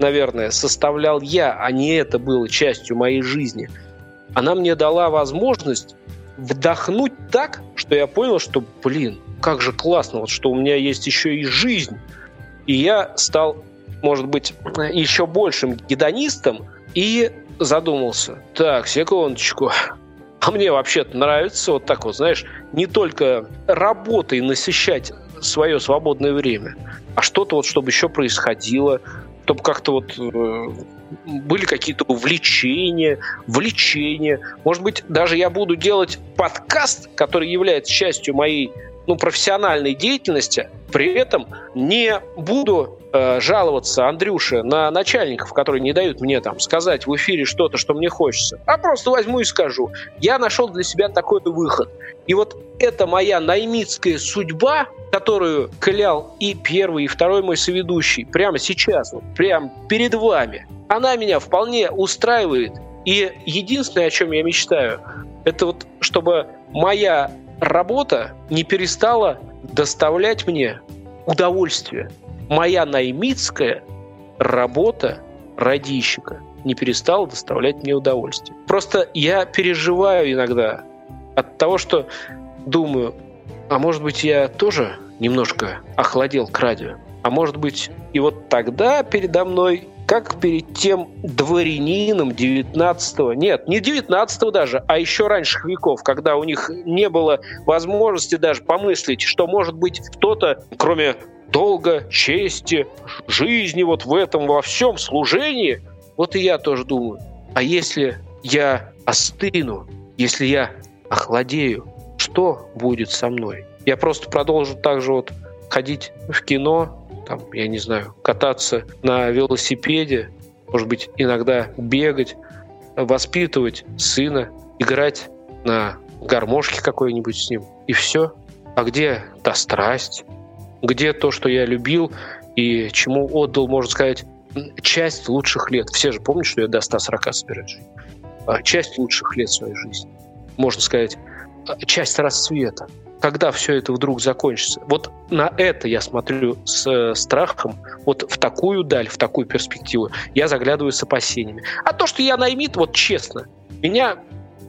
наверное, составлял я, а не это было частью моей жизни, она мне дала возможность вдохнуть так, что я понял, что, блин, как же классно, вот что у меня есть еще и жизнь. И я стал, может быть, еще большим гедонистом и задумался. Так, секундочку. А мне вообще-то нравится вот так вот, знаешь, не только работой насыщать свое свободное время, а что-то вот, чтобы еще происходило, чтобы как-то вот э, были какие-то увлечения, влечения. Может быть, даже я буду делать подкаст, который является частью моей ну, профессиональной деятельности, при этом не буду э, жаловаться Андрюше на начальников, которые не дают мне там сказать в эфире что-то, что мне хочется, а просто возьму и скажу. Я нашел для себя такой выход. И вот это моя наймитская судьба, которую клял и первый, и второй мой соведущий прямо сейчас, вот, прямо перед вами, она меня вполне устраивает. И единственное, о чем я мечтаю, это вот чтобы моя работа не перестала доставлять мне удовольствие. Моя наймитская работа радищика не перестала доставлять мне удовольствие. Просто я переживаю иногда от того, что думаю, а может быть я тоже немножко охладел к радио. А может быть и вот тогда передо мной как перед тем дворянином 19-го, нет, не 19-го даже, а еще раньше веков, когда у них не было возможности даже помыслить, что может быть кто-то, кроме долга, чести, жизни вот в этом, во всем служении, вот и я тоже думаю, а если я остыну, если я охладею, что будет со мной? Я просто продолжу так же вот ходить в кино, там, я не знаю, кататься на велосипеде, может быть, иногда бегать, воспитывать сына, играть на гармошке какой-нибудь с ним. И все. А где та страсть? Где то, что я любил и чему отдал, можно сказать, часть лучших лет? Все же помнят, что я до 140 собираюсь жить. А часть лучших лет своей жизни. Можно сказать, часть рассвета когда все это вдруг закончится. Вот на это я смотрю с э, страхом, вот в такую даль, в такую перспективу я заглядываю с опасениями. А то, что я наймит, вот честно, меня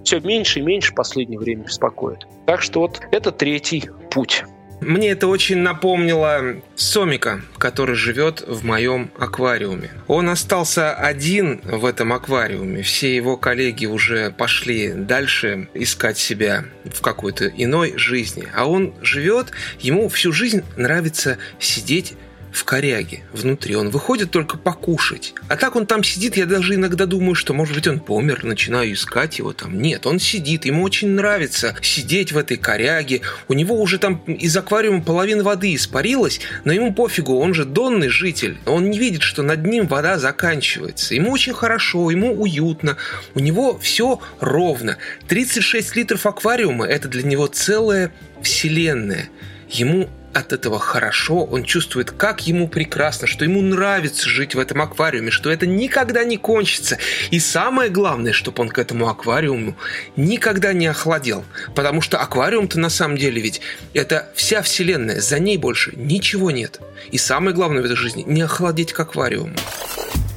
все меньше и меньше в последнее время беспокоит. Так что вот это третий путь. Мне это очень напомнило Сомика, который живет в моем аквариуме. Он остался один в этом аквариуме. Все его коллеги уже пошли дальше искать себя в какой-то иной жизни. А он живет, ему всю жизнь нравится сидеть в коряге внутри. Он выходит только покушать. А так он там сидит, я даже иногда думаю, что, может быть, он помер, начинаю искать его там. Нет, он сидит, ему очень нравится сидеть в этой коряге. У него уже там из аквариума половина воды испарилась, но ему пофигу, он же донный житель. Он не видит, что над ним вода заканчивается. Ему очень хорошо, ему уютно, у него все ровно. 36 литров аквариума – это для него целая вселенная. Ему от этого хорошо, он чувствует, как ему прекрасно, что ему нравится жить в этом аквариуме, что это никогда не кончится. И самое главное, чтобы он к этому аквариуму никогда не охладел. Потому что аквариум-то на самом деле ведь это вся вселенная, за ней больше ничего нет. И самое главное в этой жизни не охладеть к аквариуму.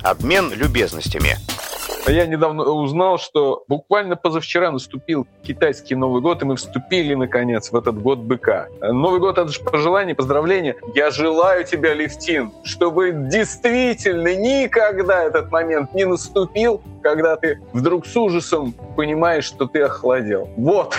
Обмен любезностями. А я недавно узнал, что буквально позавчера наступил китайский Новый год, и мы вступили, наконец, в этот год быка. Новый год — это же пожелание, поздравление. Я желаю тебя, Левтин, чтобы действительно никогда этот момент не наступил, когда ты вдруг с ужасом понимаешь, что ты охладел. Вот.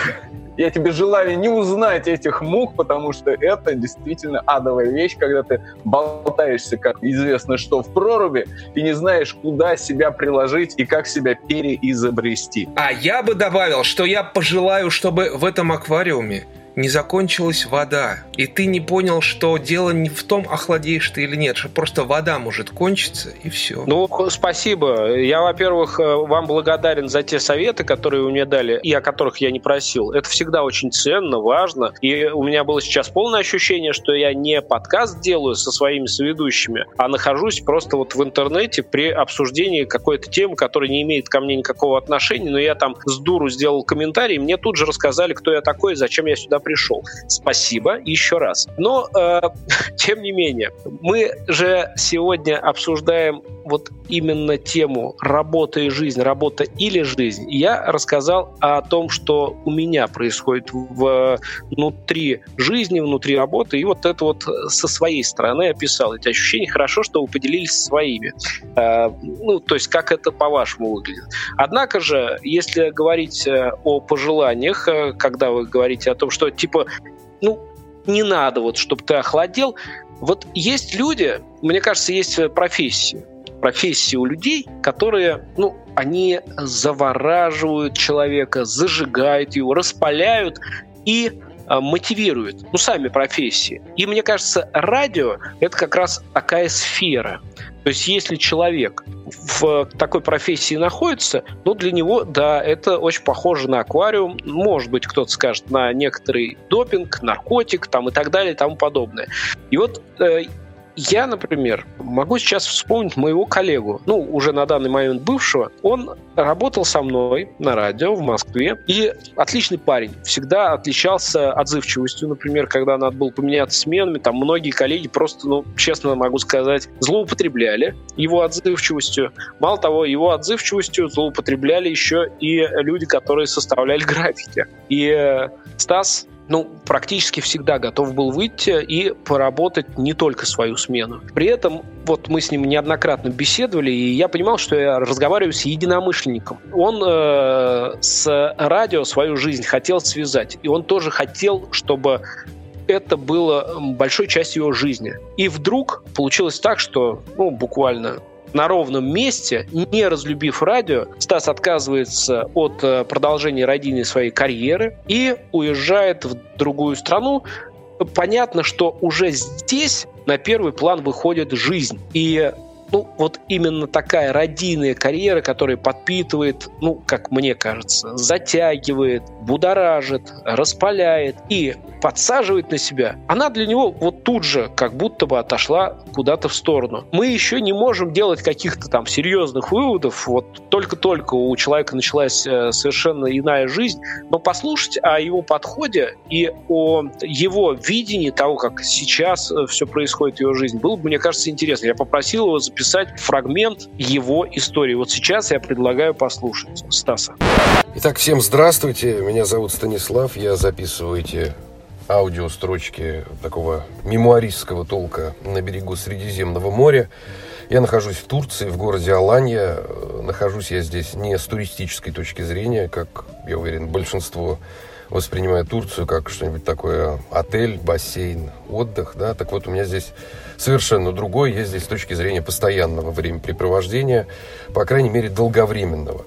Я тебе желаю не узнать этих мук, потому что это действительно адовая вещь, когда ты болтаешься, как известно, что в проруби, и не знаешь, куда себя приложить и как себя переизобрести. А я бы добавил, что я пожелаю, чтобы в этом аквариуме не закончилась вода, и ты не понял, что дело не в том, охладеешь ты или нет, что просто вода может кончиться, и все. Ну, спасибо. Я, во-первых, э, вам благодарен за те советы, которые вы мне дали, и о которых я не просил. Это всегда очень ценно, важно. И у меня было сейчас полное ощущение, что я не подкаст делаю со своими соведущими, а нахожусь просто вот в интернете при обсуждении какой-то темы, которая не имеет ко мне никакого отношения, но я там с дуру сделал комментарий, мне тут же рассказали, кто я такой и зачем я сюда пришел. Спасибо еще раз. Но, э, тем не менее, мы же сегодня обсуждаем вот именно тему работа и жизнь, работа или жизнь. Я рассказал о том, что у меня происходит внутри жизни, внутри работы, и вот это вот со своей стороны описал эти ощущения. Хорошо, что вы поделились своими. Э, ну, то есть, как это по-вашему выглядит. Однако же, если говорить э, о пожеланиях, э, когда вы говорите о том, что типа, ну, не надо вот, чтобы ты охладел. Вот есть люди, мне кажется, есть профессии, профессии у людей, которые, ну, они завораживают человека, зажигают его, распаляют и а, мотивирует, ну, сами профессии. И мне кажется, радио — это как раз такая сфера. То есть если человек в такой профессии находится, ну, для него, да, это очень похоже на аквариум. Может быть, кто-то скажет, на некоторый допинг, наркотик там и так далее и тому подобное. И вот э, я, например, могу сейчас вспомнить моего коллегу, ну, уже на данный момент бывшего. Он работал со мной на радио в Москве, и отличный парень. Всегда отличался отзывчивостью, например, когда надо было поменяться сменами, там многие коллеги просто, ну, честно могу сказать, злоупотребляли его отзывчивостью. Мало того, его отзывчивостью злоупотребляли еще и люди, которые составляли графики. И э, Стас ну, практически всегда готов был выйти и поработать не только свою смену. При этом вот мы с ним неоднократно беседовали, и я понимал, что я разговариваю с единомышленником. Он э, с радио свою жизнь хотел связать, и он тоже хотел, чтобы это было большой частью его жизни. И вдруг получилось так, что, ну, буквально на ровном месте, не разлюбив радио, Стас отказывается от э, продолжения родийной своей карьеры и уезжает в другую страну. Понятно, что уже здесь на первый план выходит жизнь. И ну, вот именно такая радийная карьера, которая подпитывает, ну, как мне кажется, затягивает, будоражит, распаляет и подсаживает на себя, она для него вот тут же как будто бы отошла куда-то в сторону. Мы еще не можем делать каких-то там серьезных выводов, вот только-только у человека началась э, совершенно иная жизнь, но послушать о его подходе и о его видении того, как сейчас э, все происходит в его жизни, было бы, мне кажется, интересно. Я попросил его записать фрагмент его истории. Вот сейчас я предлагаю послушать Стаса. Итак, всем здравствуйте. Меня зовут Станислав. Я записываю эти аудиострочки такого мемуаристского толка на берегу Средиземного моря. Я нахожусь в Турции, в городе Аланья. Нахожусь я здесь не с туристической точки зрения, как, я уверен, большинство воспринимает Турцию как что-нибудь такое отель, бассейн, отдых, да, так вот у меня здесь совершенно другой, я здесь с точки зрения постоянного времяпрепровождения, по крайней мере, долговременного.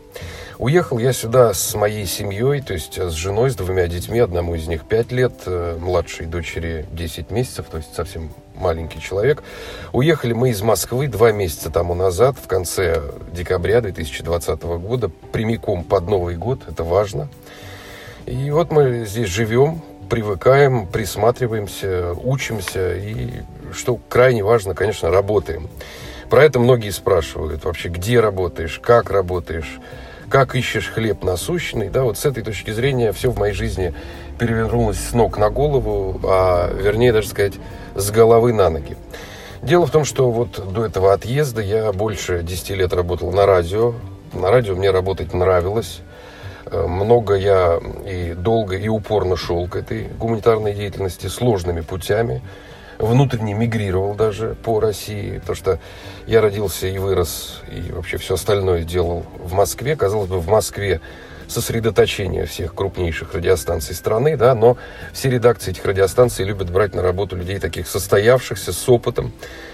Уехал я сюда с моей семьей, то есть с женой, с двумя детьми. Одному из них 5 лет, э, младшей дочери 10 месяцев, то есть совсем маленький человек. Уехали мы из Москвы два месяца тому назад, в конце декабря 2020 года, прямиком под Новый год, это важно. И вот мы здесь живем, привыкаем, присматриваемся, учимся и, что крайне важно, конечно, работаем. Про это многие спрашивают вообще, где работаешь, как работаешь, как ищешь хлеб насущный, да, вот с этой точки зрения все в моей жизни перевернулось с ног на голову, а вернее даже сказать, с головы на ноги. Дело в том, что вот до этого отъезда я больше 10 лет работал на радио. На радио мне работать нравилось. Э, много я и долго, и упорно шел к этой гуманитарной деятельности сложными путями внутренне мигрировал даже по России, потому что я родился и вырос, и вообще все остальное делал в Москве. Казалось бы, в Москве сосредоточение всех крупнейших радиостанций страны, да, но все редакции этих радиостанций любят брать на работу людей таких состоявшихся, с опытом,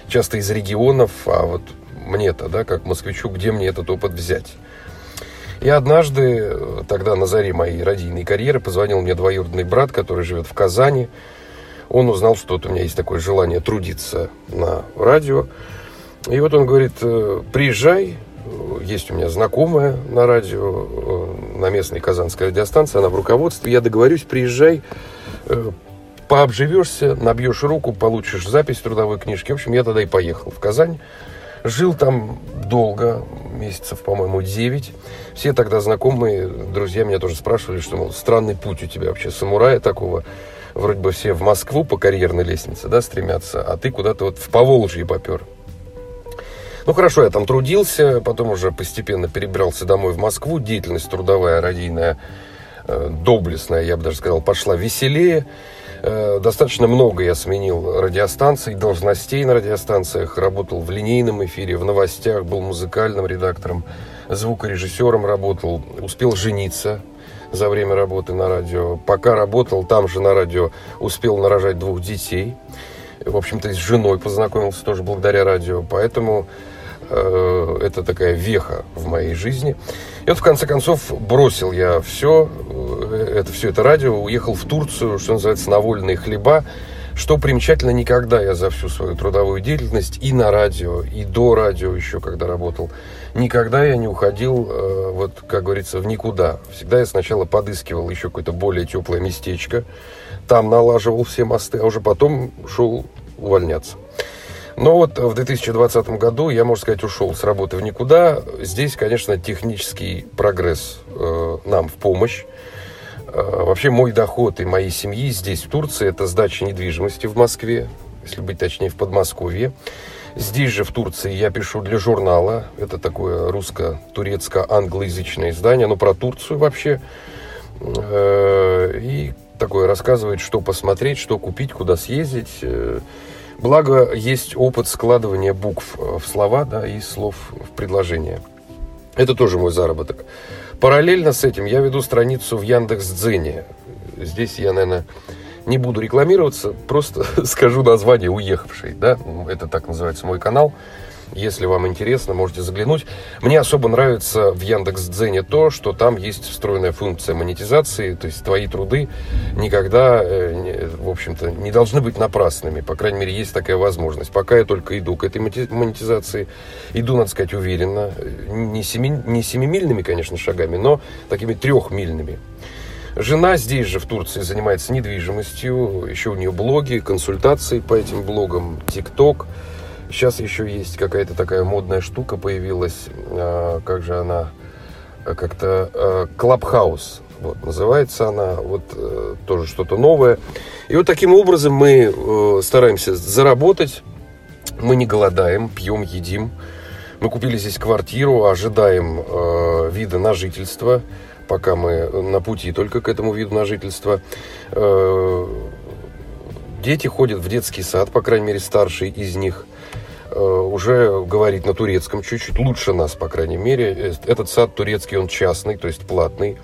часто из регионов, а вот мне-то, да, как москвичу, где мне этот опыт взять? И однажды, тогда на заре моей радийной карьеры, позвонил мне двоюродный брат, который живет в Казани, он узнал, что вот у меня есть такое желание трудиться на радио. И вот он говорит, «Э, приезжай, есть у меня знакомая на радио, э, на местной казанской радиостанции, она в руководстве, я договорюсь, приезжай, э, пообживешься, набьешь руку, получишь запись трудовой книжки. В общем, я тогда и поехал в Казань. Жил там долго, месяцев, по-моему, 9. Все тогда знакомые, друзья меня тоже спрашивали, что, мол, странный путь у тебя вообще, самурая такого вроде бы все в Москву по карьерной лестнице, да, стремятся, а ты куда-то вот в Поволжье попер. Ну хорошо, я там трудился, потом уже постепенно перебрался домой в Москву. Деятельность трудовая, радийная, э, доблестная, я бы даже сказал, пошла веселее. Э, достаточно много я сменил радиостанций, должностей на радиостанциях. Работал в линейном эфире, в новостях, был музыкальным редактором, звукорежиссером работал. Успел жениться за время работы на радио. Пока работал там же на радио, успел нарожать двух детей. В общем-то, с женой познакомился тоже благодаря радио. Поэтому Э, это такая веха в моей жизни. И вот в конце концов бросил я все, э, это все это радио, уехал в Турцию, что называется, на вольные хлеба. Что примечательно, никогда я за всю свою трудовую деятельность и на радио, и до радио еще, когда работал, никогда я не уходил, э, вот, как говорится, в никуда. Всегда я сначала подыскивал еще какое-то более теплое местечко, там налаживал все мосты, а уже потом шел увольняться. Но вот в 2020 году я, можно сказать, ушел с работы в никуда. Здесь, конечно, технический прогресс э, нам в помощь. Э, вообще мой доход и моей семьи здесь, в Турции, это сдача недвижимости в Москве, если быть точнее, в Подмосковье. Здесь же, в Турции, я пишу для журнала. Это такое русско-турецко-англоязычное издание, но про Турцию вообще. Э, и такое рассказывает, что посмотреть, что купить, куда съездить. Э, благо, есть опыт складывания букв в слова да, и слов в предложения. Это тоже мой заработок. Параллельно с этим я веду страницу в Яндекс Дзене. Здесь я, наверное, не буду рекламироваться, просто скажу название «Уехавший». Да? Это так называется мой канал. Если вам интересно, можете заглянуть. Мне особо нравится в Яндекс.Дзене то, что там есть встроенная функция монетизации, то есть твои труды никогда, э, в общем-то, не должны быть напрасными. По крайней мере, есть такая возможность. Пока я только иду к этой монетизации, иду, надо сказать, уверенно, не, семи, не семимильными, конечно, шагами, но такими трехмильными. Жена здесь же, в Турции, занимается недвижимостью. Еще у нее блоги, консультации по этим блогам, ТикТок. Сейчас еще есть какая-то такая модная штука появилась. А, как же она? Как-то Клабхаус. Вот, называется она. Вот э, тоже что-то новое. И вот таким образом мы э, стараемся заработать. Мы не голодаем, пьем, едим. Мы купили здесь квартиру, ожидаем э, вида на жительство, пока мы на пути только к этому виду на жительство. Э, дети ходят в детский сад, по крайней мере, старший из них. Э, уже говорит на турецком чуть-чуть лучше нас, по крайней мере. Э, этот сад турецкий, он частный, то есть платный.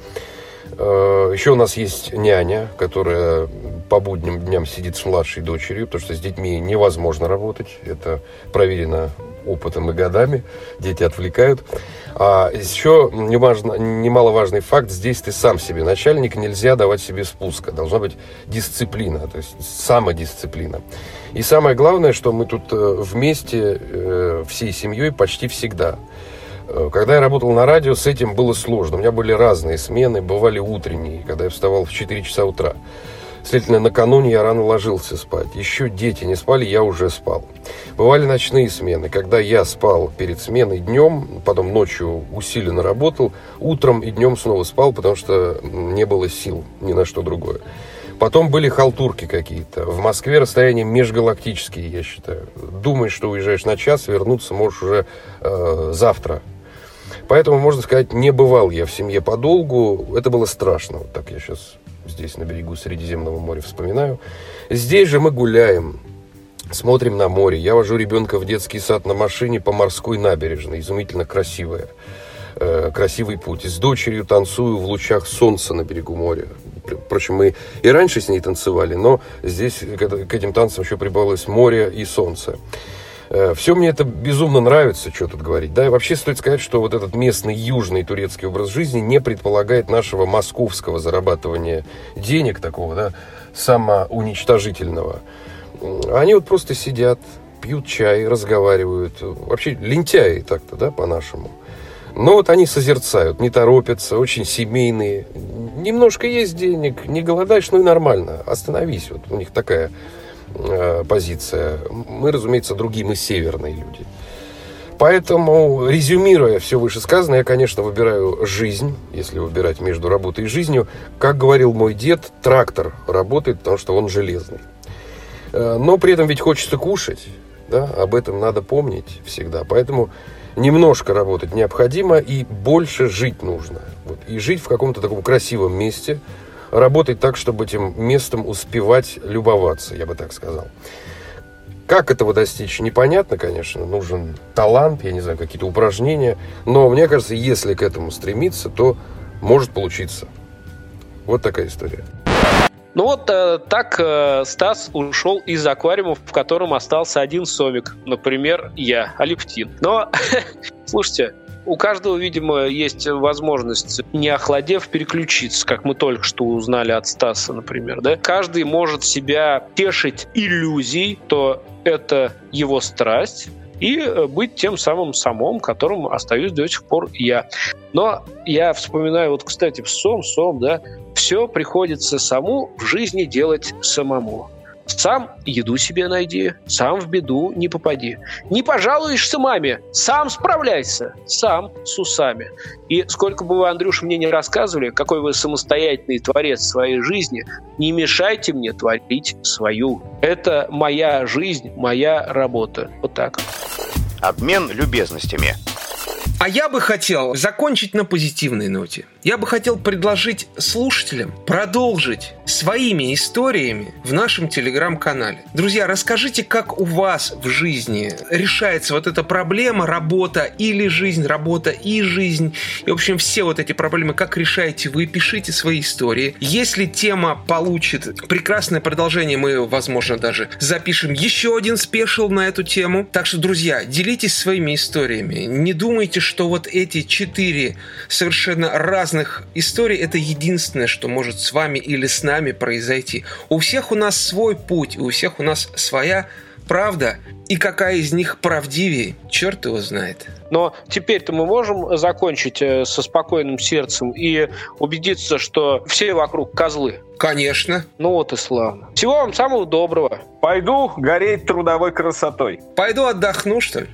Э, Еще у нас есть няня, которая по будним дням сидит с младшей дочерью, потому что с детьми невозможно работать. Это проверено опытом и годами. Дети отвлекают. А еще немажно, немаловажный факт, здесь ты сам себе начальник, нельзя давать себе спуска. Должна быть дисциплина, то есть самодисциплина. И самое главное, что мы тут э, вместе, э, всей семьей почти всегда. Э, когда я работал на радио, с этим было сложно. У меня были разные смены, бывали утренние, когда я вставал в 4 часа утра. Следовательно, накануне я рано ложился спать. Еще дети не спали, я уже спал. Бывали ночные смены, когда я спал перед сменой днем, потом ночью усиленно работал, утром и днем снова спал, потому что не было сил ни на что другое. Потом были халтурки какие-то. В Москве расстояние межгалактические, я считаю. Думаешь, что уезжаешь на час, вернуться можешь уже э, завтра. Поэтому, можно сказать, не бывал я в семье подолгу. Это было страшно. Вот так я сейчас здесь на берегу Средиземного моря вспоминаю. Здесь же мы гуляем, смотрим на море. Я вожу ребенка в детский сад на машине по морской набережной, изумительно красивая. Э, красивый путь. С дочерью танцую в лучах солнца на берегу моря. Впрочем, мы и раньше с ней танцевали, но здесь к этим танцам еще прибавилось море и солнце. Э, Все мне это безумно нравится, что тут говорить. Да, и вообще стоит сказать, что вот этот местный южный турецкий образ жизни не предполагает нашего московского зарабатывания денег такого, да, самоуничтожительного. Они вот просто сидят, пьют чай, разговаривают. Вообще лентяи так-то, да, по-нашему. Но вот они созерцают, не торопятся, очень семейные. Немножко есть денег, не голодаешь, ну и нормально. Остановись. Вот у них такая Э, позиция. Мы, разумеется, другие, мы северные люди. Поэтому, резюмируя все вышесказанное, я, конечно, выбираю жизнь, если выбирать между работой и жизнью. Как говорил мой дед, трактор работает, потому что он железный. Э, но при этом ведь хочется кушать, да, об этом надо помнить всегда. Поэтому немножко работать необходимо и больше жить нужно. Вот. И жить в каком-то таком красивом месте – работать так, чтобы этим местом успевать любоваться, я бы так сказал. Как этого достичь, непонятно, конечно. Нужен талант, я не знаю, какие-то упражнения. Но мне кажется, если к этому стремиться, то может получиться. Вот такая история. Ну вот э, так э, Стас ушел из аквариума, в котором остался один сомик. Например, я, Алевтин. Но, слушайте, у каждого, видимо, есть возможность, не охладев, переключиться, как мы только что узнали от Стаса, например. Да? Каждый может себя тешить иллюзией, то это его страсть, и э, быть тем самым самом, которым остаюсь до сих пор я. Но я вспоминаю, вот, кстати, в сом, сом, да, все приходится саму в жизни делать самому. Сам еду себе найди, сам в беду не попади. Не пожалуешься маме, сам справляйся, сам с усами. И сколько бы вы, Андрюш, мне не рассказывали, какой вы самостоятельный творец своей жизни, не мешайте мне творить свою. Это моя жизнь, моя работа. Вот так. Обмен любезностями. А я бы хотел закончить на позитивной ноте. Я бы хотел предложить слушателям продолжить своими историями в нашем телеграм-канале. Друзья, расскажите, как у вас в жизни решается вот эта проблема работа или жизнь, работа и жизнь. И, в общем, все вот эти проблемы, как решаете вы, пишите свои истории. Если тема получит прекрасное продолжение, мы, возможно, даже запишем еще один спешл на эту тему. Так что, друзья, делитесь своими историями. Не думайте, что вот эти четыре совершенно разных истории это единственное, что может с вами или с нами произойти. У всех у нас свой путь, у всех у нас своя правда, и какая из них правдивее, черт его знает. Но теперь-то мы можем закончить э, со спокойным сердцем и убедиться, что все вокруг козлы. Конечно. Ну вот и славно. Всего вам самого доброго. Пойду гореть трудовой красотой. Пойду отдохну, что ли?